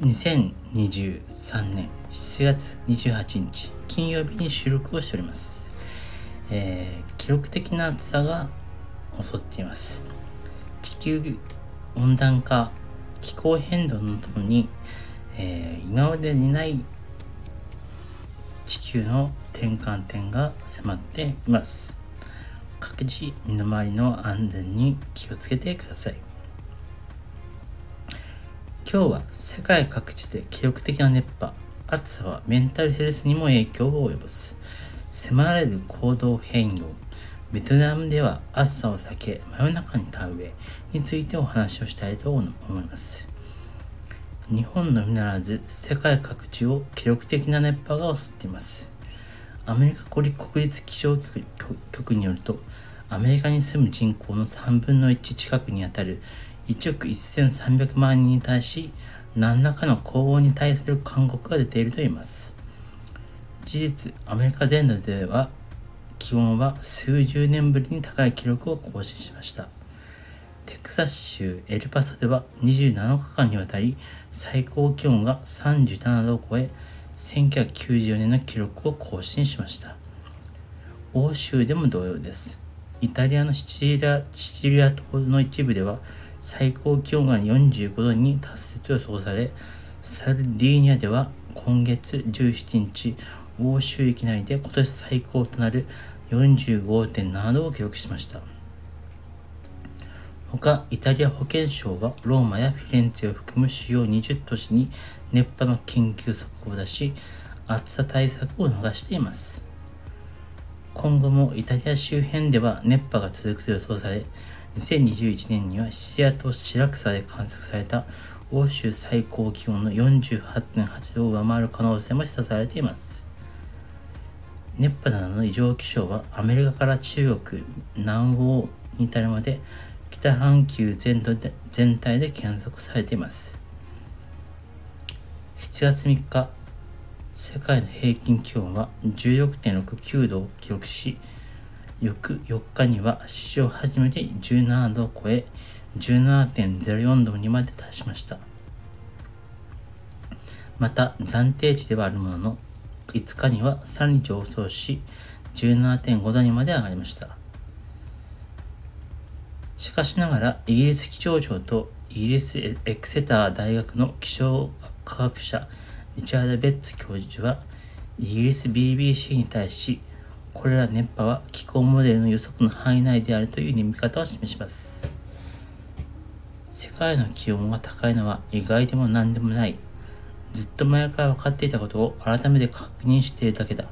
2023年7月28日金曜日に収録をしております。えー、記録的な暑さが襲っています。地球温暖化、気候変動のともに、えー、今までにない地球の転換点が迫っています。各自身の回りの安全に気をつけてください。今日は世界各地で記録的な熱波、暑さはメンタルヘルスにも影響を及ぼす。迫られる行動変容、ベトナムでは暑さを避け真夜中に田植えについてお話をしたいと思います。日本のみならず世界各地を記録的な熱波が襲っています。アメリカ国立気象局によると、アメリカに住む人口の3分の1近くにあたる1億1300万人に対し、何らかの高温に対する勧告が出ていると言います。事実、アメリカ全土では気温は数十年ぶりに高い記録を更新しました。テキサス州エルパソでは27日間にわたり最高気温が37度を超え、1994年の記録を更新しました。欧州でも同様です。イタリアのシチリアシチリア島の一部では最高気温が45度に達すると予想され、サルディーニャでは今月17日、欧州域内で今年最高となる45.7度を記録しました。他、イタリア保健省はローマやフィレンツェを含む主要20都市に熱波の緊急速報を出し、暑さ対策を逃しています。今後もイタリア周辺では熱波が続くと予想され、2021年にはシチアとシラクサで観測された欧州最高気温の48.8度を上回る可能性も示唆されています。熱波などの異常気象はアメリカから中国、南欧に至るまで北半球全土で全体で観測されています。7月3日、世界の平均気温は16.69度を記録し、翌4日には史上初めて17度を超え、17.04度にまで達しました。また、暫定値ではあるものの、5日にはさらに上昇し、17.5度にまで上がりました。しかしながら、イギリス気象庁とイギリスエクセター大学の気象科学者、リチャード・ベッツ教授は、イギリス BBC に対し、これら熱波は気候モデルの予測の範囲内であるという見方を示します。世界の気温が高いのは意外でも何でもない。ずっと前から分かっていたことを改めて確認しているだけだ。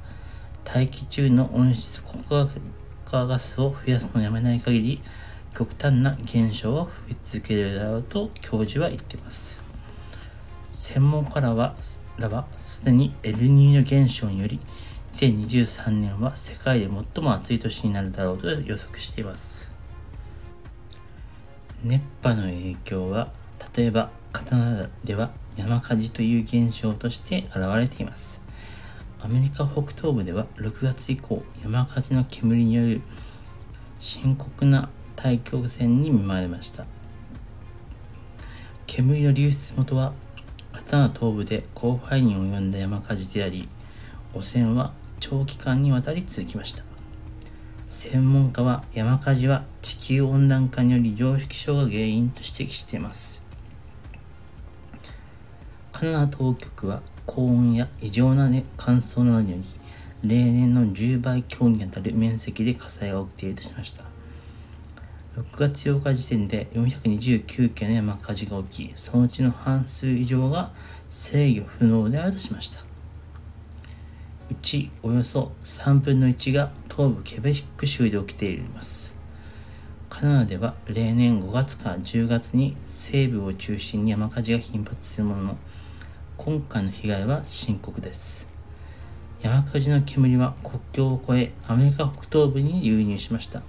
大気中の温室効果ガスを増やすのをやめない限り、極端な現象は増え続けるだろうと教授は言っています。専門家らは、らはすでにエルニーニョ現象により2023年は世界で最も暑い年になるだろうと予測しています。熱波の影響は、例えばカナでは山火事という現象として現れています。アメリカ北東部では6月以降、山火事の煙による深刻な大気汚染に見舞われました。煙の流出元は、カタナ東部で広範囲に及んだ山火事であり、汚染は長期間にわたり続きました。専門家は山火事は地球温暖化により常識症が原因と指摘しています。カナダ当局は高温や異常な、ね、乾燥などにより例年の10倍強にあたる面積で火災が起きているとしました。6月8日時点で429件の山火事が起き、そのうちの半数以上が制御不能であるとしました。うちおよそ3分の1が東部ケベシック州で起きています。カナダでは例年5月から10月に西部を中心に山火事が頻発するものの、今回の被害は深刻です。山火事の煙は国境を越えアメリカ北東部に流入しました。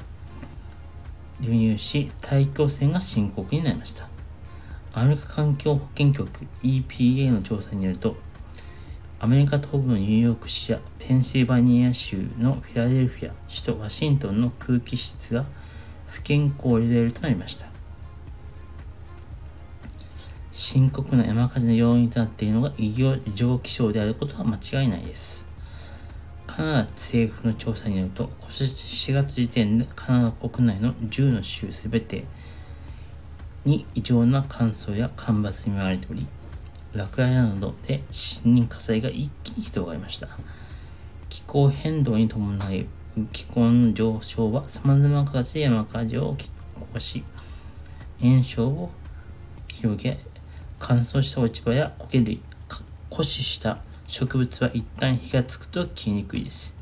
流入し大気汚染が深刻になりました。アメリカ環境保健局 EPA の調査によると、アメリカ東部のニューヨーク市やペンシルバニア州のフィラデルフィア、首都ワシントンの空気質が不健康レベルとなりました。深刻な山火事の要因となっているのが異常気象であることは間違いないです。カナダ政府の調査によると、今年4月時点でカナダ国内の10の州すべてに異常な乾燥や干ばつに見舞われており、落雷などで森林火災が一気に広がりました。気候変動に伴う気候の上昇は様々な形で山火事を起こし、炎症を広げ、乾燥した落ち葉や苔類、枯死した植物は一旦火がつくと消えにくいです。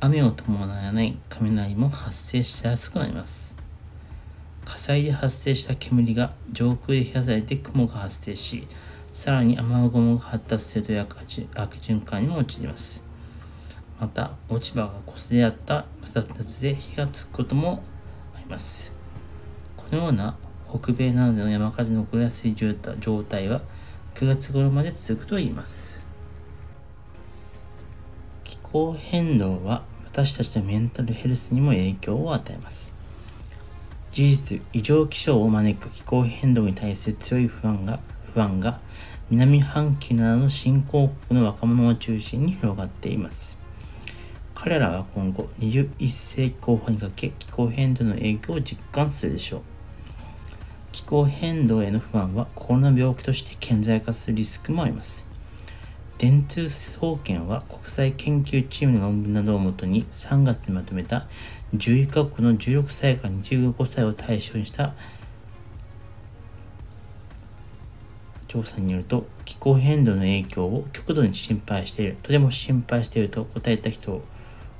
雨を伴わない雷も発生しやすくなります。火災で発生した煙が上空で冷やされて雲が発生し、さらに雨雲が発達するという悪循環にも陥ります。また、落ち葉が擦れ合った摩擦熱で火がつくこともあります。このような北米などでの山火事の起こりやすい状態は9月頃まで続くと言います。気候変動は私たちのメンタルヘルスにも影響を与えます。事実、異常気象を招く気候変動に対する強い不安が、不安が南半球などの新興国の若者を中心に広がっています。彼らは今後21世紀後半にかけ気候変動の影響を実感するでしょう。気候変動への不安はコロナ病気として顕在化するリスクもあります。電通総研は国際研究チームの論文などをもとに3月にまとめた11カ国の16歳から25歳を対象にした調査によると気候変動の影響を極度に心配しているとても心配していると答えた人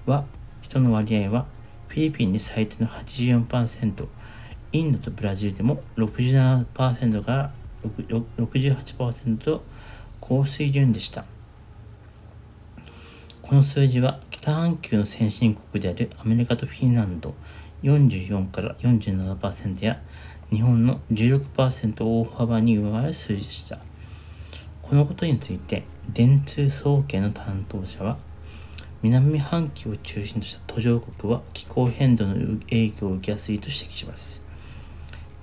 は人の割合はフィリピンで最低の84%インドとブラジルでも67%から68%と高水準でした。この数字は北半球の先進国であるアメリカとフィンランド44から47%や日本の16%を大幅に上回る数字でした。このことについて電通総研の担当者は南半球を中心とした途上国は気候変動の影響を受けやすいと指摘します。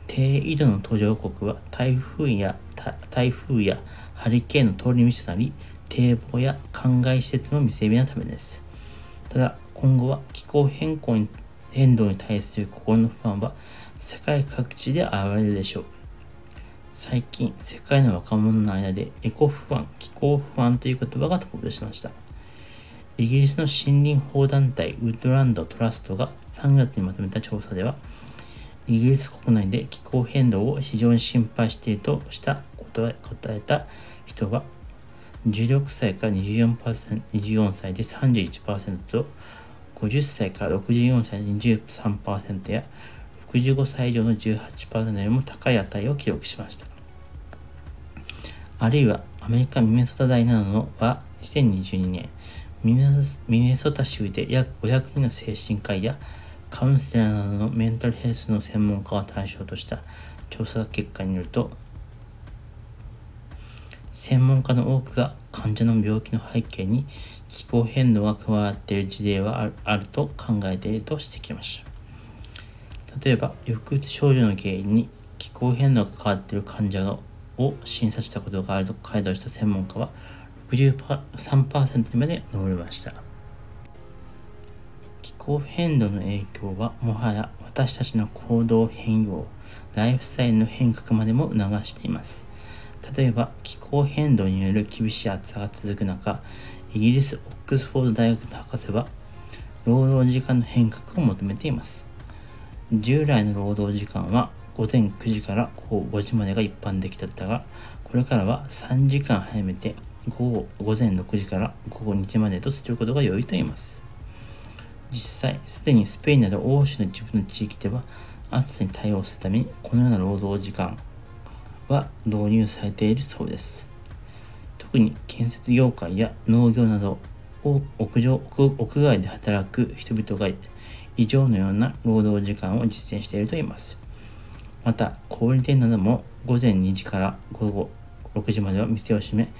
低緯度の途上国は台風や台風やハリケーンの通り道となり、堤防や灌漑施設も未整備なためです。ただ、今後は気候変更に変動に対する心の不安は世界各地で現れるでしょう。最近、世界の若者の間でエコ不安、気候不安という言葉が登場しました。イギリスの森林保護団体ウッドランドトラストが3月にまとめた調査では、イギリス国内で気候変動を非常に心配しているとした答えた人は、16歳から24%、24歳で31%と、50歳から64歳で23%や、65歳以上の18%よりも高い値を記録しました。あるいは、アメリカ・ミネソタ大などのは2022年、ミネソタ州で約500人の精神科医やカウンセラーなどのメンタルヘルスの専門家を対象とした調査結果によると、専門家の多くが患者の病気の背景に気候変動が加わっている事例はあると考えていると指摘しました。例えば、抑うつ症状の原因に気候変動が関わっている患者を審査したことがあると回答した専門家は63%にまで上りました気。候変動の影響はもはや私たちの行動変容、ライフスタイルの変革までも促しています。例えば、気候変動による厳しい暑さが続く中、イギリス・オックスフォード大学の博士は、労働時間の変革を求めています。従来の労働時間は午前9時から午後5時までが一般的だったが、これからは3時間早めて午後午前6時から午後2時までとすることが良いと言います。実際、すでにスペインなど欧州の一部の地域では暑さに対応するためにこのような労働時間は導入されているそうです。特に建設業界や農業などを屋上屋外で働く人々が異常のような労働時間を実践しているといいます。また、小売店なども午前2時から午後6時までは店を閉め、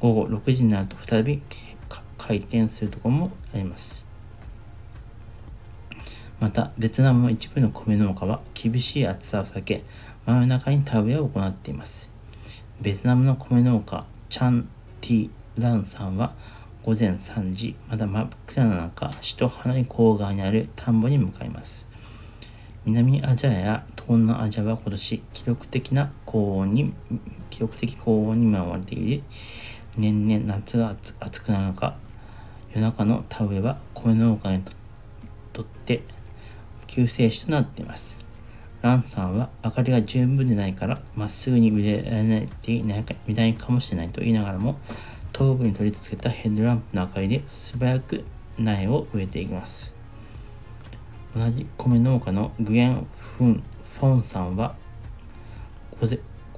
午後6時になると再び開店するところもあります。また、ベトナムの一部の米農家は厳しい暑さを避け、真夜中に田植えを行っています。ベトナムの米農家、チャン・ティ・ランさんは、午前3時、まだ真っ暗な中、首都ハノイ郊外にある田んぼに向かいます。南アジアや東南アジアは今年記録的な高温に、記録的高温に見舞われている。年々夏が暑くなる中、夜中の田植えは米農家にとって救世主となっています。ランさんは明かりが十分でないからまっすぐに売れられていないかもしれないと言いながらも頭部に取り付けたヘッドランプの明かりで素早く苗を植えていきます。同じ米農家のグエン・フン・フォンさんは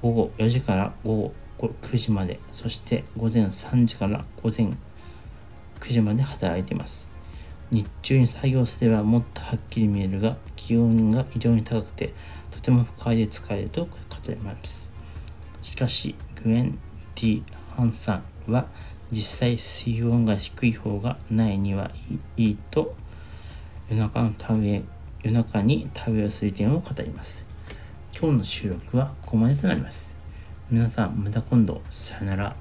午後4時から午後9時まで、そして午前3時から午前9時まで働いています。日中に作業すればもっとはっきり見えるが、気温が異常に高くて、とても不快で使えると語ります。しかし、グエン・ティ・ハンさんは、実際水温が低い方がないにはいいと夜中の田植え、夜中に田植えをする点を語ります。今日の収録はここまでとなります。皆さん、また今度、さよなら。